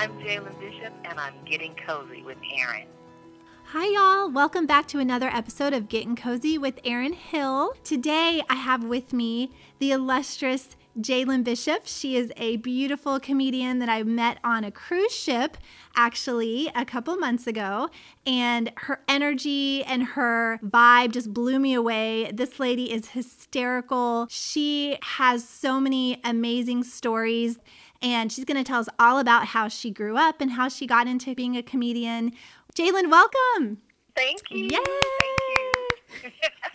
I'm Jalen Bishop, and I'm getting cozy with Erin. Hi, y'all. Welcome back to another episode of Getting Cozy with Erin Hill. Today, I have with me the illustrious Jalen Bishop. She is a beautiful comedian that I met on a cruise ship actually a couple months ago. And her energy and her vibe just blew me away. This lady is hysterical. She has so many amazing stories. And she's going to tell us all about how she grew up and how she got into being a comedian. Jalen, welcome. Thank you. Yay! Thank you.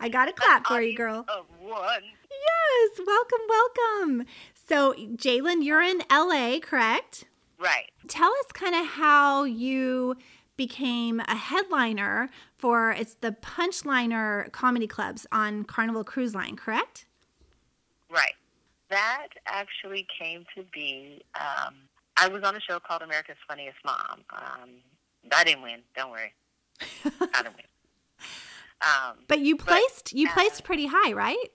I got a clap for you, girl. Of one. Yes, welcome, welcome. So, Jalen, you're in LA, correct? Right. Tell us kind of how you became a headliner for it's the Punchliner comedy clubs on Carnival Cruise Line, correct? Right. That actually came to be. Um, I was on a show called America's Funniest Mom. Um, I didn't win. Don't worry. I didn't win. Um, But you But, placed you uh, placed pretty high, right?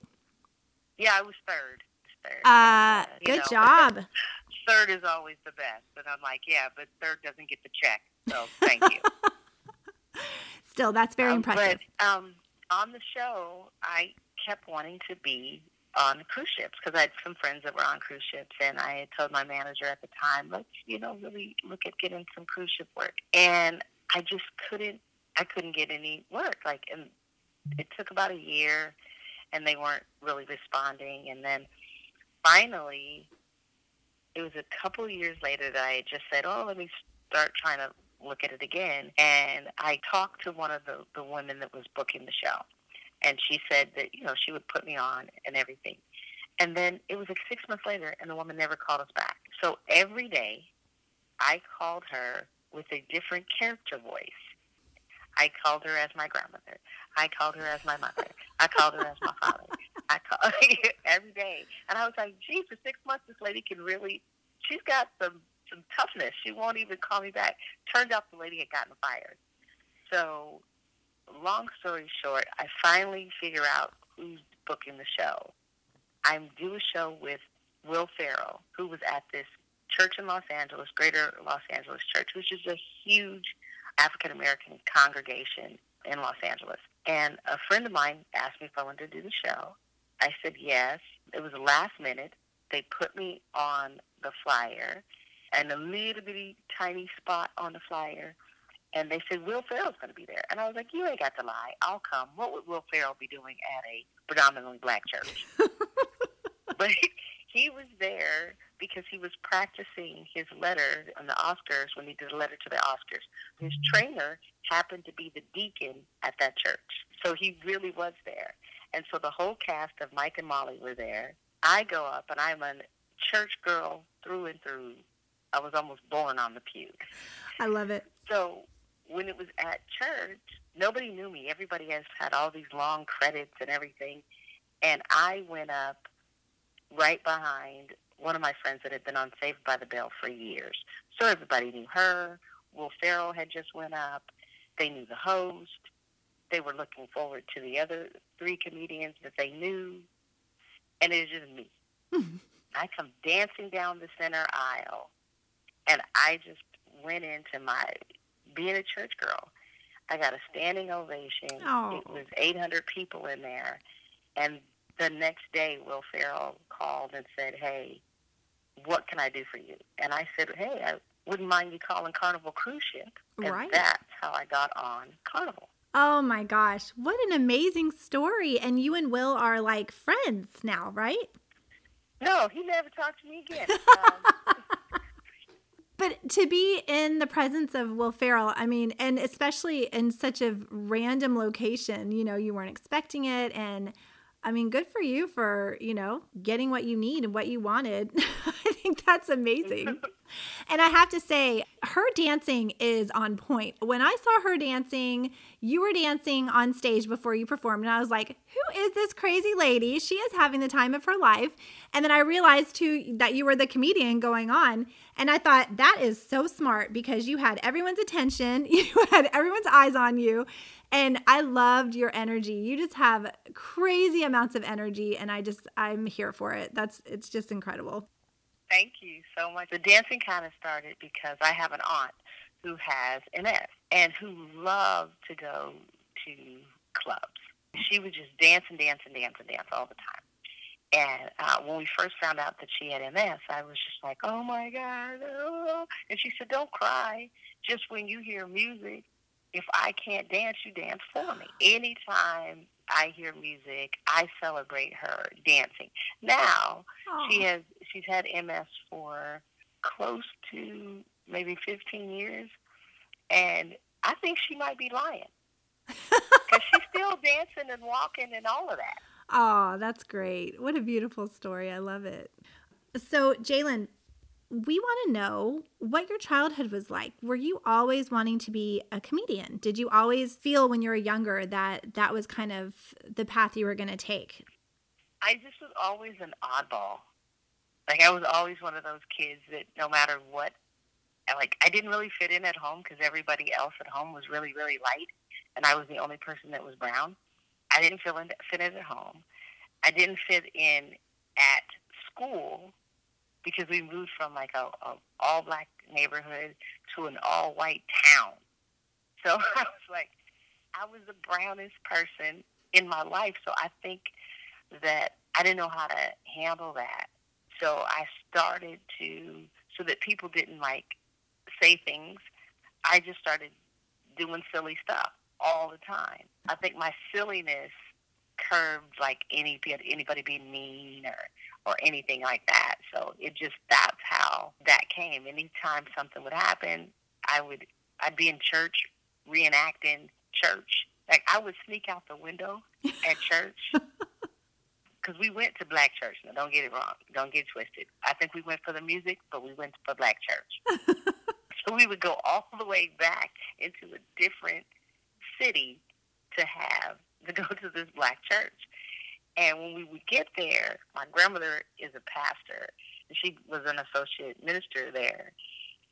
yeah, I was third. Third. Uh, And, uh, good know, job. Third is always the best, and I'm like, yeah, but third doesn't get the check. So thank you. Still, that's very Um, impressive. But um, on the show, I kept wanting to be on cruise ships because I had some friends that were on cruise ships, and I had told my manager at the time, let's you know really look at getting some cruise ship work, and I just couldn't. I couldn't get any work. Like, and it took about a year, and they weren't really responding, and then finally. It was a couple of years later that I just said, "Oh, let me start trying to look at it again. And I talked to one of the, the women that was booking the show. And she said that, you know, she would put me on and everything. And then it was like six months later, and the woman never called us back. So every day, I called her with a different character voice. I called her as my grandmother. I called her as my mother. I called her as my father. I called every day. And I was like, gee, for six months, this lady can really, she's got some some toughness. She won't even call me back. Turned out the lady had gotten fired. So, long story short, I finally figure out who's booking the show. I do a show with Will Ferrell, who was at this church in Los Angeles, Greater Los Angeles Church, which is a huge African American congregation in Los Angeles. And a friend of mine asked me if I wanted to do the show. I said yes. It was last minute. They put me on the flyer and a little bitty tiny spot on the flyer. And they said, Will Ferrell's going to be there. And I was like, you ain't got to lie. I'll come. What would Will Ferrell be doing at a predominantly black church? but he was there because he was practicing his letter on the Oscars when he did a letter to the Oscars. His mm-hmm. trainer happened to be the deacon at that church. So he really was there. And so the whole cast of Mike and Molly were there. I go up and I'm a church girl through and through. I was almost born on the pew. I love it. So when it was at church, nobody knew me. Everybody has had all these long credits and everything. And I went up right behind one of my friends that had been on Saved by the Bell for years. So everybody knew her. Will Ferrell had just went up. They knew the host. They were looking forward to the other three comedians that they knew. And it was just me. I come dancing down the center aisle, and I just went into my being a church girl. I got a standing ovation. Oh. It was 800 people in there, and the next day, Will Ferrell called and said, "Hey, what can I do for you?" And I said, "Hey, I wouldn't mind you calling Carnival Cruise Ship." And Right. that's how I got on Carnival. Oh my gosh, what an amazing story. And you and Will are like friends now, right? No, he never talked to me again. um, But to be in the presence of Will Ferrell, I mean, and especially in such a random location, you know, you weren't expecting it. And I mean, good for you for, you know, getting what you need and what you wanted. I think that's amazing. and I have to say, her dancing is on point. When I saw her dancing, you were dancing on stage before you performed, and I was like, who is this crazy lady? She is having the time of her life. And then I realized too that you were the comedian going on. And I thought that is so smart because you had everyone's attention, you had everyone's eyes on you. And I loved your energy. You just have crazy amounts of energy and I just I'm here for it. That's it's just incredible. Thank you so much. The dancing kind of started because I have an aunt who has MS and who loved to go to clubs. She would just dance and dance and dance and dance all the time. And uh, when we first found out that she had MS, I was just like, oh my God. Oh. And she said, don't cry. Just when you hear music, if I can't dance, you dance for me. Anytime I hear music, I celebrate her dancing. Now, she has she's had MS for close to maybe 15 years, and I think she might be lying because she's still dancing and walking and all of that. Oh, that's great. What a beautiful story. I love it. So, Jalen, we want to know what your childhood was like. Were you always wanting to be a comedian? Did you always feel when you were younger that that was kind of the path you were going to take? I just was always an oddball. Like I was always one of those kids that no matter what, like I didn't really fit in at home because everybody else at home was really really light, and I was the only person that was brown. I didn't feel in, fit in at home. I didn't fit in at school because we moved from like a, a all black neighborhood to an all white town. So I was like, I was the brownest person in my life. So I think that I didn't know how to handle that. So I started to, so that people didn't like say things, I just started doing silly stuff all the time. I think my silliness curbed like any anybody being mean or or anything like that. So it just that's how that came. Anytime something would happen, I would I'd be in church reenacting church. Like I would sneak out the window at church because we went to black church. Now don't get it wrong. Don't get twisted. I think we went for the music, but we went for black church. so we would go all the way back into a different city to have to go to this black church. And when we would get there, my grandmother is a pastor, and she was an associate minister there.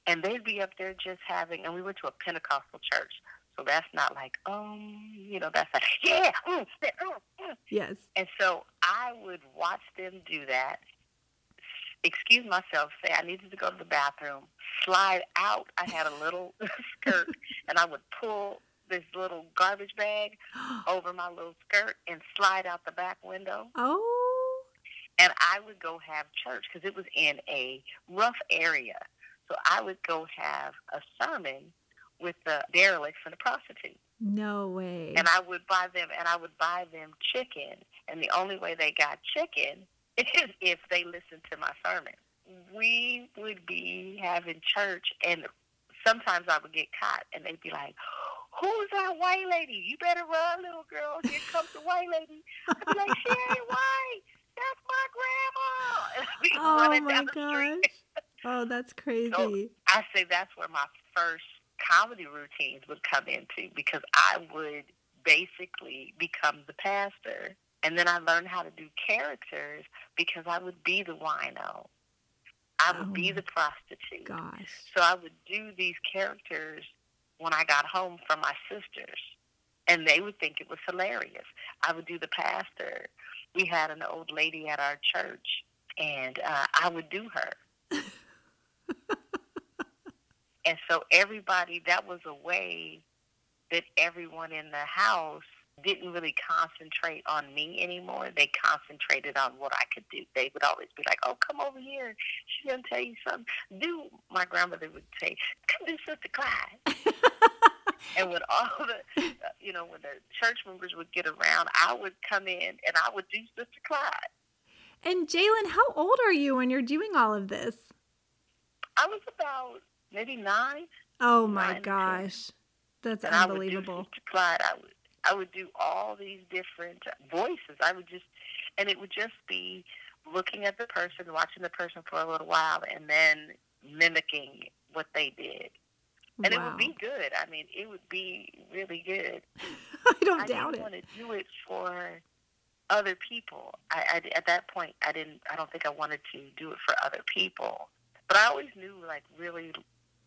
And they'd be up there just having, and we went to a Pentecostal church. So that's not like, um, you know, that's like, yeah, mm, mm, mm. yes. And so I would watch them do that, excuse myself, say I needed to go to the bathroom, slide out. I had a little skirt, and I would pull this little garbage bag over my little skirt and slide out the back window. Oh. And I would go have church because it was in a rough area. So I would go have a sermon with the derelicts and the prostitutes. No way. And I would buy them, and I would buy them chicken. And the only way they got chicken is if they listened to my sermon. We would be having church, and sometimes I would get caught, and they'd be like, who's that white lady? You better run, little girl. Here comes the white lady. I'd be like, she ain't white. That's my grandma. oh my gosh. oh, that's crazy. So I say that's where my first comedy routines would come into because I would basically become the pastor. And then I learned how to do characters because I would be the wino. I would oh be the prostitute. Gosh. So I would do these characters when I got home from my sisters, and they would think it was hilarious. I would do the pastor. We had an old lady at our church, and uh, I would do her. and so everybody, that was a way that everyone in the house didn't really concentrate on me anymore. They concentrated on what I could do. They would always be like, "Oh, come over here. She's gonna tell you something." Do my grandmother would say, "Come do Sister Clyde." and when all the, uh, you know, when the church members would get around, I would come in and I would do Sister Clyde. And Jalen, how old are you when you're doing all of this? I was about maybe nine. Oh my nine gosh, that's and unbelievable. I would do Sister Clyde. I would I would do all these different voices. I would just, and it would just be looking at the person, watching the person for a little while, and then mimicking what they did. And wow. it would be good. I mean, it would be really good. I don't I doubt it. I didn't want to do it for other people. I, I, at that point, I didn't. I don't think I wanted to do it for other people. But I always knew, like, really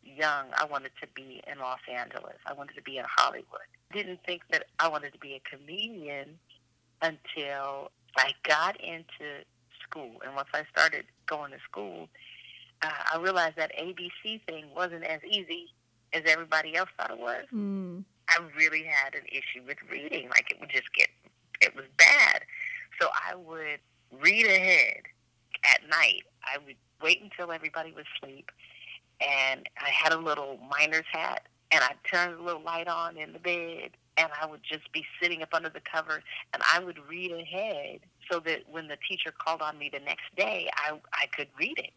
young, I wanted to be in Los Angeles. I wanted to be in Hollywood. Didn't think that I wanted to be a comedian until I got into school. And once I started going to school, uh, I realized that ABC thing wasn't as easy as everybody else thought it was. Mm. I really had an issue with reading. Like it would just get, it was bad. So I would read ahead at night. I would wait until everybody was asleep, and I had a little miner's hat, and I'd turn the little light on in the bed, and I would just be sitting up under the cover, and I would read ahead so that when the teacher called on me the next day, I I could read it.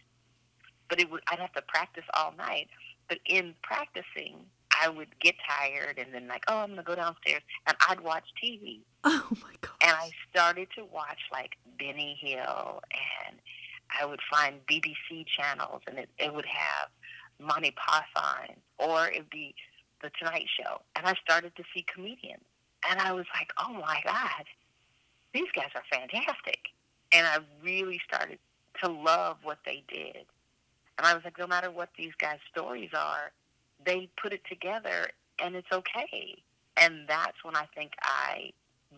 But it would I'd have to practice all night. But in practicing, I would get tired, and then like, oh, I'm gonna go downstairs, and I'd watch TV. Oh my god. And I started to watch like Benny Hill, and I would find BBC channels, and it, it would have Monty Python, or it'd be The Tonight Show. And I started to see comedians, and I was like, oh my god, these guys are fantastic. And I really started to love what they did. And I was like, no matter what these guys' stories are, they put it together, and it's okay. And that's when I think I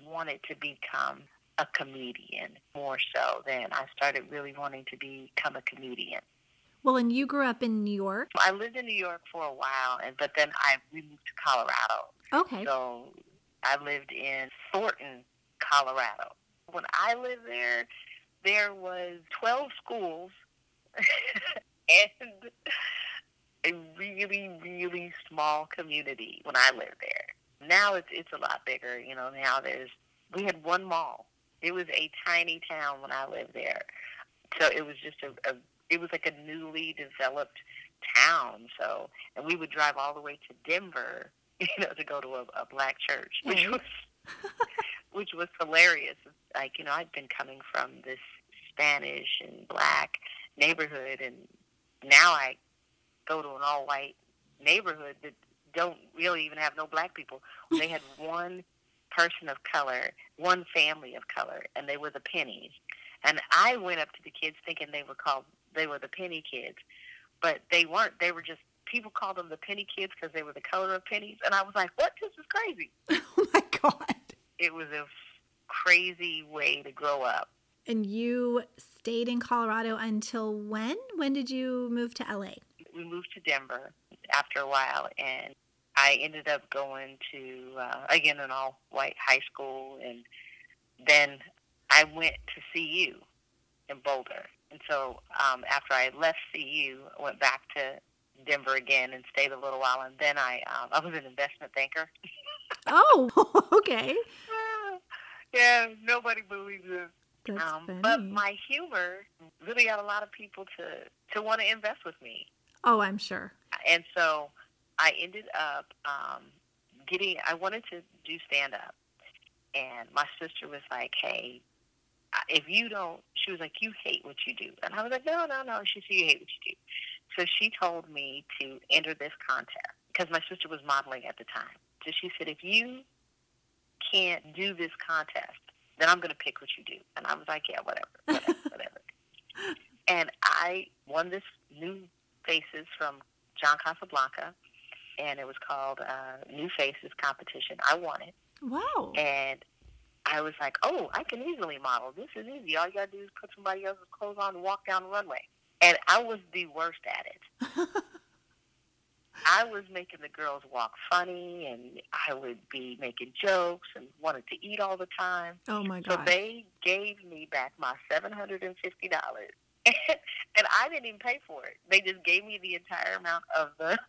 wanted to become a comedian more so than I started really wanting to become a comedian. Well, and you grew up in New York. I lived in New York for a while, and but then I we moved to Colorado. Okay. So I lived in Thornton, Colorado. When I lived there, there was 12 schools and a really, really small community when I lived there. Now it's it's a lot bigger. You know, now there's we had one mall. It was a tiny town when I lived there. So it was just a, a it was like a newly developed town. So and we would drive all the way to Denver, you know, to go to a, a black church, which Right. was which was hilarious. Like, you know, I'd been coming from this Spanish and black neighborhood and now I go to an all white neighborhood that don't really even have no black people. They had one person of color, one family of color, and they were the pennies. And I went up to the kids thinking they were called they were the penny kids, but they weren't. They were just people called them the penny kids because they were the color of pennies. And I was like, "What? This is crazy." Oh my god. It was a crazy way to grow up. And you stayed in Colorado until when? When did you move to LA? we moved to Denver after a while, and I ended up going to uh, again an all white high school, and then I went to CU in Boulder. And so um, after I left CU, I went back to Denver again and stayed a little while, and then I um, I was an investment banker. Oh, okay. yeah, nobody believes it. That's Um, funny. but my humor really got a lot of people to to want to invest with me. oh, I'm sure. and so I ended up um, getting. I wanted to do stand up, and my sister was like, "Hey, if you don't," she was like, "You hate what you do," and I was like, "No, no, no." She said, "You hate what you do." So she told me to enter this contest because my sister was modeling at the time. So she said, "If you can't do this contest, then I'm going to pick what you do." And I was like, "Yeah, whatever, whatever, whatever." And I won this new faces from John Casablanca, and it was called uh, New Faces Competition. I won it, Wow. and I was like, "Oh, I can easily model. This is easy. All you gotta do is put somebody else's clothes on and walk down the runway." And I was the worst at it. I was making the girls walk funny, and I would be making jokes and wanted to eat all the time. oh my god! So they gave me back my seven hundred and fifty dollars, and I didn't even pay for it. They just gave me the entire amount of the of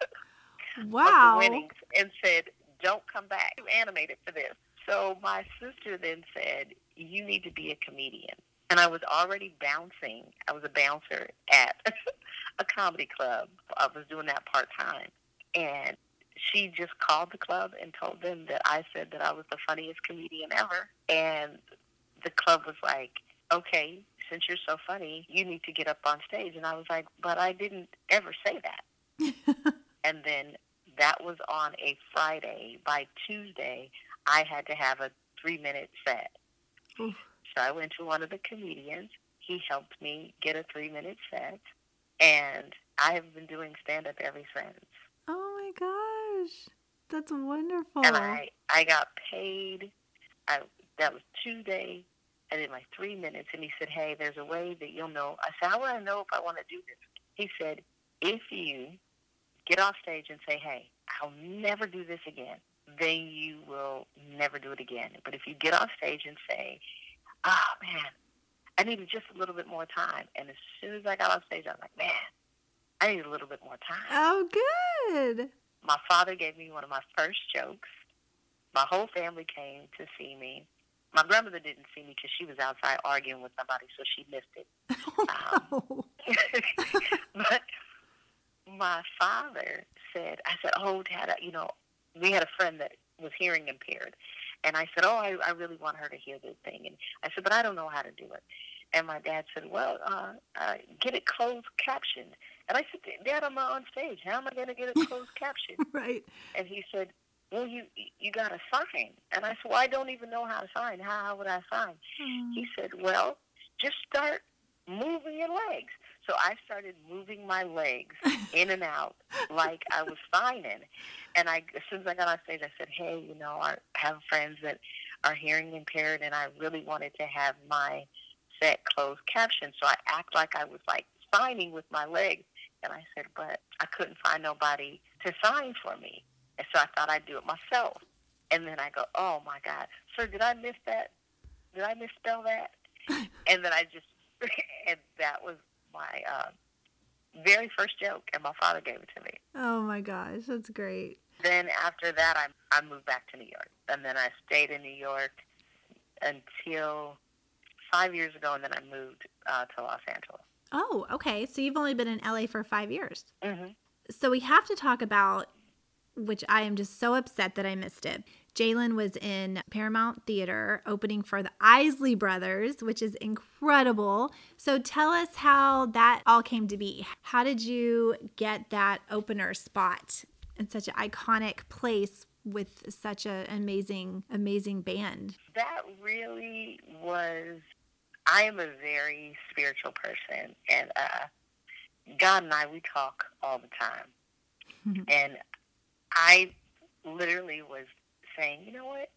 the wow. winnings and said, "Don't come back. You animated for this." So my sister then said, "You need to be a comedian." And I was already bouncing. I was a bouncer at a comedy club. I was doing that part time, and she just called the club and told them that I said that I was the funniest comedian ever. And the club was like, "Okay, since you're so funny, you need to get up on stage." And I was like, "But I didn't ever say that." and then that was on a Friday. By Tuesday, I had to have a three minute set. Oof. So I went to one of the comedians. He helped me get a three minute set, and I have been doing stand up ever since. oh my gosh. That's wonderful. And I I got paid. I that was Tuesday. I did my three minutes, and he said, "Hey, there's a way that you'll know." I said, "How will I know if I want to do this?" He said, if you get off stage and say, hey, I'll never do this again, then you will never do it again. But if you get off stage and say, oh, man, I needed just a little bit more time. And as soon as I got off stage, I was like, man, I need a little bit more time. Oh, good. My father gave me one of my first jokes. My whole family came to see me. My grandmother didn't see me because she was outside arguing with somebody, so she missed it. Oh, Um, but my father said, I said, oh, Dad, you know, we had a friend that was hearing impaired. And I said, oh, I, I really want her to hear this thing. And I said, but I don't know how to do it. And my dad said, well, uh, uh, get it closed captioned. And I said, Dad, I'm on stage. How am I going to get it closed captioned? right. And he said, well, you you got to sign. And I said, well, I don't even know how to sign. How, how would I sign? He said, well, just start moving your legs. So I started moving my legs in and out like I was signing. And I, as soon as I got on stage, I said, hey, you know, I have friends that are hearing impaired, and I really wanted to have my set closed captioned. So I act like I was like signing with my legs. And I said, but I couldn't find nobody to sign for me. And so I thought I'd do it myself. And then I go, oh my God, sir, did I miss that? Did I misspell that? and then I just, and that was my uh, very first joke, and my father gave it to me. Oh my gosh, that's great. Then after that, I, I moved back to New York. And then I stayed in New York until five years ago, and then I moved uh, to Los Angeles. Oh, okay. So you've only been in LA for five years. Mm-hmm. So we have to talk about, which I am just so upset that I missed it. Jalen was in Paramount Theater opening for the Isley Brothers, which is incredible. So tell us how that all came to be. How did you get that opener spot in such an iconic place with such an amazing, amazing band? That really was. I am a very spiritual person, and uh, God and I we talk all the time. Mhm. And I literally was saying, you know what?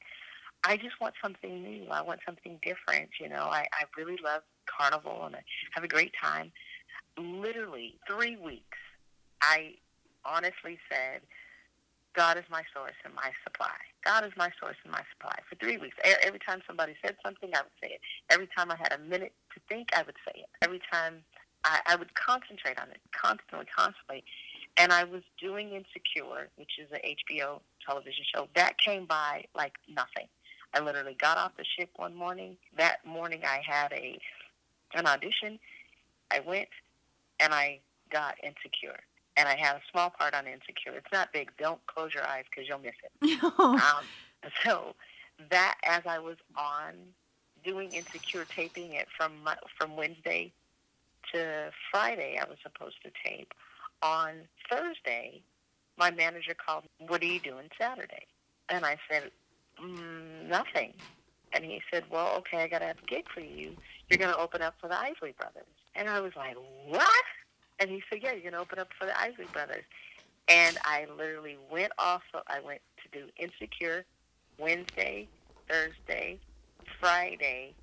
I just want something new. I want something different. You know, I, I really love carnival and I have a great time. Literally three weeks, I honestly said, God is my source and my supply. God is my source and my supply. For three weeks, every time somebody said something, I would say it. Every time I had a minute to think, I would say it. Every time I, I would concentrate on it, constantly, constantly. And I was doing Insecure, which is an HBO television show. That came by like nothing. I literally got off the ship one morning. That morning, I had a an audition. I went and I got Insecure, and I had a small part on Insecure. It's not big. Don't close your eyes because you'll miss it. Um, so that as I was on doing Insecure, taping it from from Wednesday to Friday, I was supposed to tape. On Thursday, my manager called. What are you doing Saturday? And I said, mm, nothing. And he said, well, okay, I got to have a gig for you. You're going to open up for the Isley Brothers. And I was like, what? And he said, yeah, you're going to open up for the Isley Brothers. And I literally went off. I went to do Insecure Wednesday, Thursday, Friday,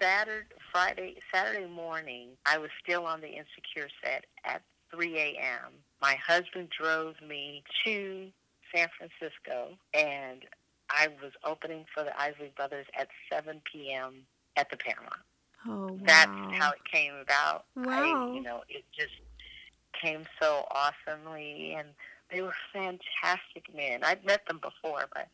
Saturday, Friday, Saturday morning. I was still on the Insecure set at 3 a.m. My husband drove me to San Francisco, and I was opening for the Isley Brothers at 7 p.m. at the Paramount. Oh, wow. That's how it came about. Wow. I, you know, it just came so awesomely, and they were fantastic men. I'd met them before, but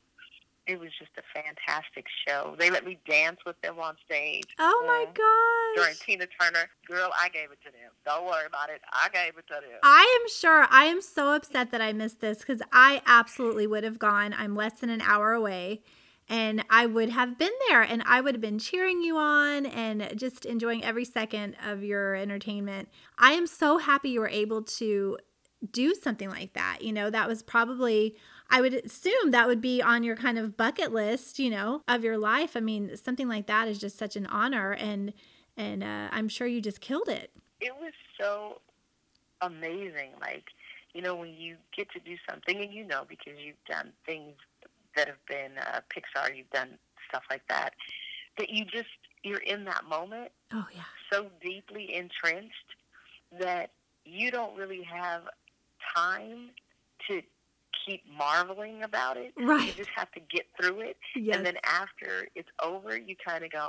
it was just a fantastic show. They let me dance with them on stage. Oh my Yeah. gosh. During Tina Turner, girl, I gave it to them. Don't worry about it. I gave it to them. I am sure. I am so upset that I missed this because I absolutely would have gone. I'm less than an hour away. And I would have been there and I would have been cheering you on and just enjoying every second of your entertainment. I am so happy you were able to do something like that. You know, that was probably, I would assume that would be on your kind of bucket list, you know, of your life. I mean, something like that is just such an honor. And, and uh, I'm sure you just killed it. it was so amazing. Like, you know, when you get to do something, and you know, because you've done things that have been uh, Pixar, you've done stuff like that, that you just, you're in that moment Oh, yeah. so deeply entrenched that you don't really have time to keep marveling about it. Right. You just have to get through it. Yes. And then after it's over, you kind of go,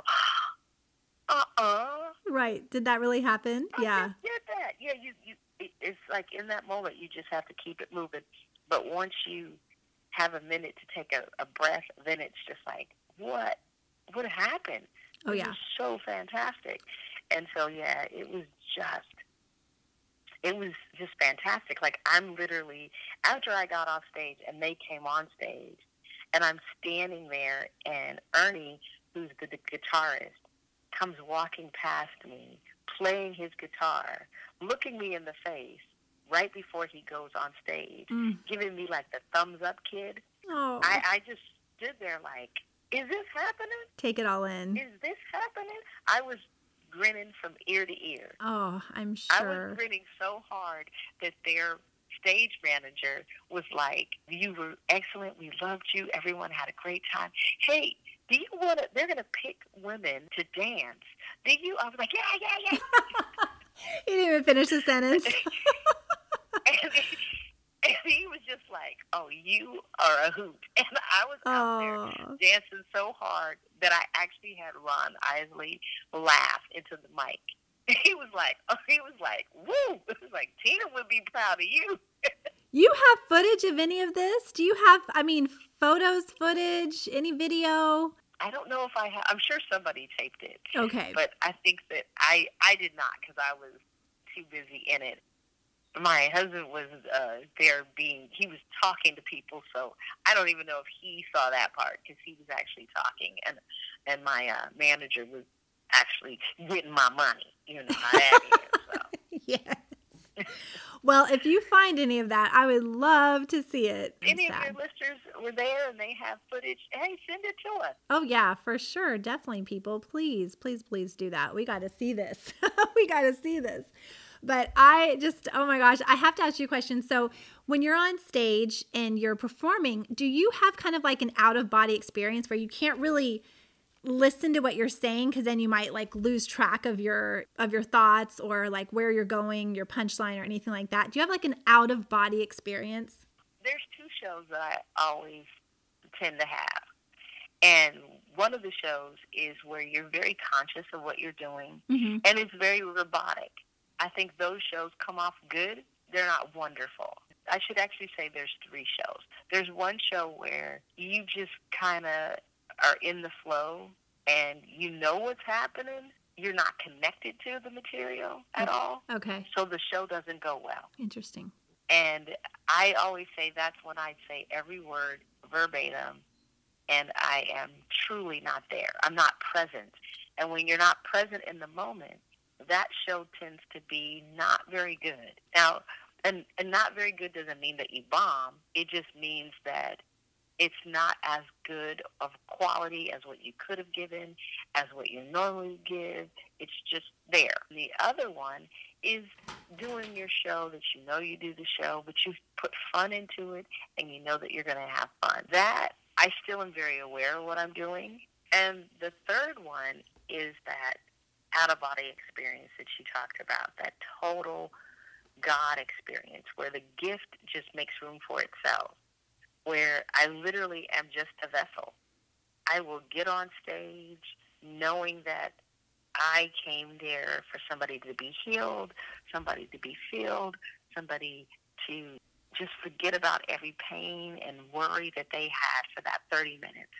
uh uh right. Did that really happen? I yeah. did that. Yeah, you, you, it's like in that moment, you just have to keep it moving. But once you have a minute to take a, a breath, then it's just like, what? What happened? Oh It yeah. was so fantastic. And so, yeah, it was just, it was just fantastic. Like, I'm literally, after I got off stage and they came on stage, and I'm standing there, and Ernie, who's the, the guitarist, comes walking past me, playing his guitar, looking me in the face right before he goes on stage, Mm. giving me like the thumbs up kid. Oh. I, I just stood there like, is this happening? Take it all in. Is this happening? I was grinning from ear to ear. Oh, I'm sure. I was grinning so hard that their stage manager was like, "You were excellent. We loved you. Everyone had a great time. Hey, do you want to? They're going to pick women to dance. Do you?" I was like, "Yeah, yeah, yeah." he didn't even finish the sentence. and, and he was just like, "Oh, you are a hoot." And I was out there dancing so hard that I actually had Ron Isley laugh into the mic. He was like, oh, he was like, woo! It was like Tina would be proud of you. You have footage of any of this? Do you have, I mean, photos, footage, any video? I don't know if I have. I'm sure somebody taped it, Okay. but I think that I I did not because I was too busy in it. My husband was uh, there being he was talking to people, so I don't even know if he saw that part because he was actually talking, and and my uh, manager was actually getting my money. You know is. So. yes. Well, if you find any of that, I would love to see it. Any of your listeners were there and they have footage, hey, send it to us. Oh yeah, for sure. Definitely people. Please, please, please do that. We got to see this. we got to see this. But I just oh my gosh, I have to ask you a question. So, when you're on stage and you're performing, do you have kind of like an out of body experience where you can't really listen to what you're saying because then you might like lose track of your of your thoughts or like where you're going, your punchline or anything like that? Do you have like an out of body experience? There's two shows that I always tend to have. And one of the shows is where you're very conscious of what you're doing Mm-hmm. and it's very robotic. I think those shows come off good. They're not wonderful. I should actually say there's three shows. There's one show where you just kind of are in the flow and you know what's happening. You're not connected to the material at all. Okay. So the show doesn't go well. Interesting. And I always say that's when I say every word verbatim and I am truly not there. I'm not present. And when you're not present in the moment, that show tends to be not very good. Now, and, and not very good doesn't mean that you bomb. It just means that it's not as good of quality as what you could have given, as what you normally give. It's just there. The other one is doing your show that you know you do the show, but you put fun into it and you know that you're going to have fun. That I still am very aware of what I'm doing. And the third one is that out of body experience that you talked about, that total God experience where the gift just makes room for itself, where I literally am just a vessel. I will get on stage knowing that I came there for somebody to be healed, somebody to be filled, somebody to just forget about every pain and worry that they had for that 30 minutes.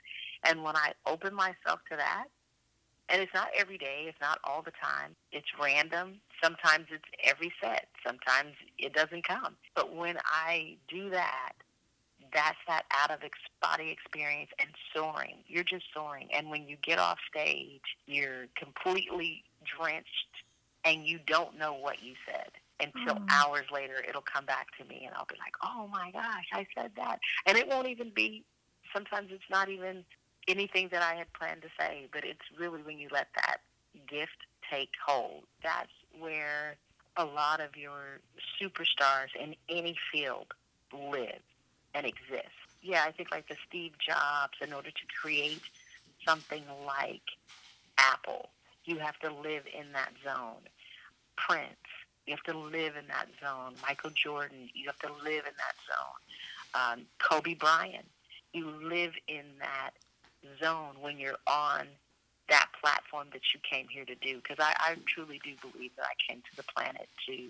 And when I open myself to that, and it's not every day, it's not all the time, it's random. Sometimes it's every set, sometimes it doesn't come. But when I do that, that's that out of body experience and soaring. You're just soaring. And when you get off stage, you're completely drenched and you don't know what you said until Oh. hours later it'll come back to me and I'll be like, oh my gosh, I said that. And it won't even be, sometimes it's not even anything that I had planned to say, but it's really when you let that gift take hold. That's where a lot of your superstars in any field live and exist. Yeah, I think like the Steve Jobs, in order to create something like Apple, you have to live in that zone. Prince, You have to live in that zone. Michael Jordan, you have to live in that zone. Um, Kobe Bryant, you live in that zone when you're on that platform that you came here to do. Because I, I truly do believe that I came to the planet to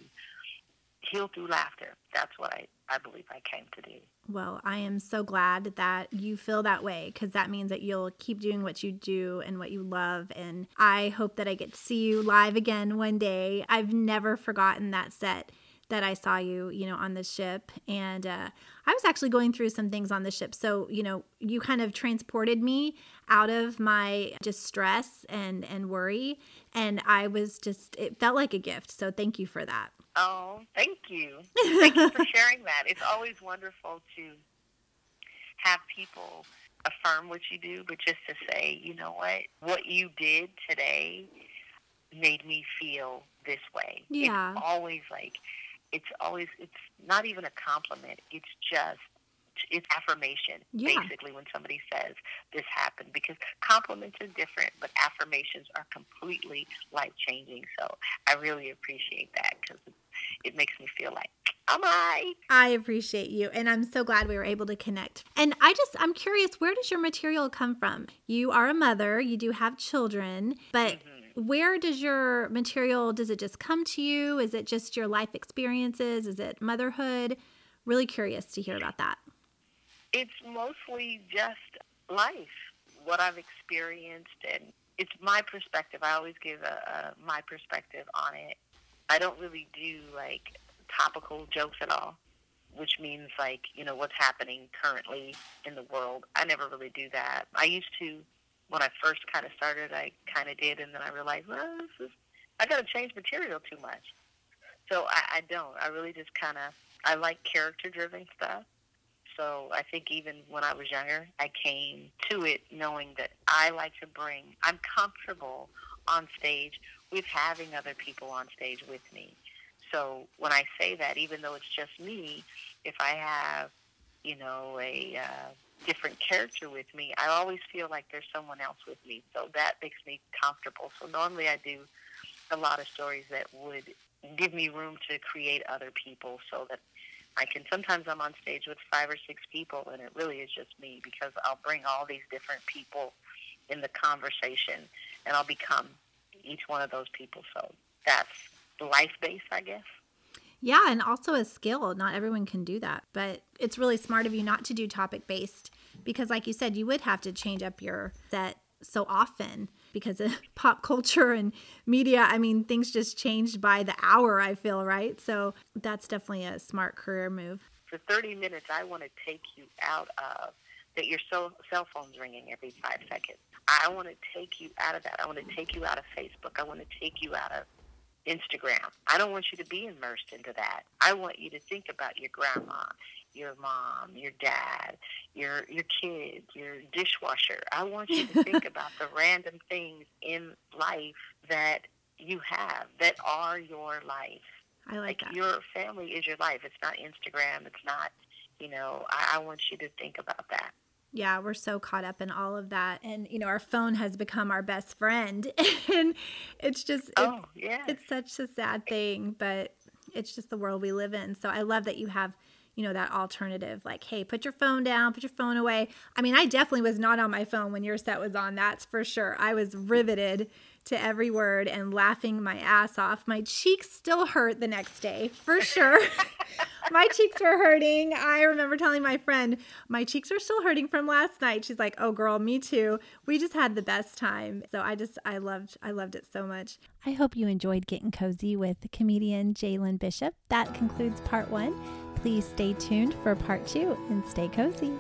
heal through laughter. That's what I, I believe I came to do. Well, I am so glad that you feel that way because that means that you'll keep doing what you do and what you love. And I hope that I get to see you live again one day. I've never forgotten that set that I saw you, you know, on the ship. And uh, I was actually going through some things on the ship. So, you know, you kind of transported me out of my distress and, and worry. And I was just, it felt like a gift. So thank you for that. Oh, thank you. Thank you for sharing that. It's always wonderful to have people affirm what you do, but just to say, you know what, what you did today made me feel this way. Yeah. It's always like, it's always, it's not even a compliment. It's just, it's affirmation Yeah. basically when somebody says this happened because compliments are different but affirmations are completely life changing so i really appreciate that because it, makes me feel like i'm right I appreciate you. And I'm so glad we were able to connect. And I just, I'm curious, where does your material come from? You are a mother, you do have children, but Mhm. Where does your material, does it just come to you? Is it just your life experiences? Is it motherhood? Really curious to hear about that. it's mostly just life what i've experienced and it's my perspective i always give a, a my perspective on it i don't really do like topical jokes at all which means like you know what's happening currently in the world i never really do that i used to when i first kind of started i kind of did and then i realized well this is i got to change material too much. So i, I don't. I really just kind of i like character driven stuff. So I think even when I was younger, I came to it knowing that I like to bring, I'm comfortable on stage with having other people on stage with me. So when I say that, even though it's just me, if I have, you know, a uh, different character with me, I always feel like there's someone else with me. So that makes me comfortable. So normally I do a lot of stories that would give me room to create other people so that I can sometimes I'm on stage with five or six people and it really is just me because I'll bring all these different people in the conversation and I'll become each one of those people. So that's life based, I guess. Yeah, and also a skill. Not everyone can do that, but it's really smart of you not to do topic based because, like you said, you would have to change up your set so often because of pop culture and media. I mean, things just changed by the hour, I feel, right? So that's definitely a smart career move. For 30 minutes, I want to take you out of that your cell, cell phone's ringing every five seconds. I want to take you out of that. I want to take you out of Facebook. I want to take you out of Instagram. I don't want you to be immersed into that. I want you to think about your grandma, your mom, your dad, your your kid, your dishwasher. I want you to think about the random things in life that you have that are your life. I like that. your family is your life. It's not Instagram. It's not, you know, I, I want you to think about that. Yeah, we're so caught up in all of that. And, you know, our phone has become our best friend. and it's just, it's, oh, yeah. it's such a sad thing, but it's just the world we live in. So I love that you have, you know, that alternative like, hey, put your phone down, put your phone away. I mean, I definitely was not on my phone when your set was on, that's for sure. I was riveted to every word and laughing my ass off. My cheeks still hurt the next day, for sure. my cheeks were hurting. I remember telling my friend, my cheeks are still hurting from last night. She's like, "Oh girl, me too." We just had the best time. So I just I loved I loved it so much. I hope you enjoyed getting cozy with comedian Jalen Bishop. That concludes part 1. Please stay tuned for part 2 and stay cozy.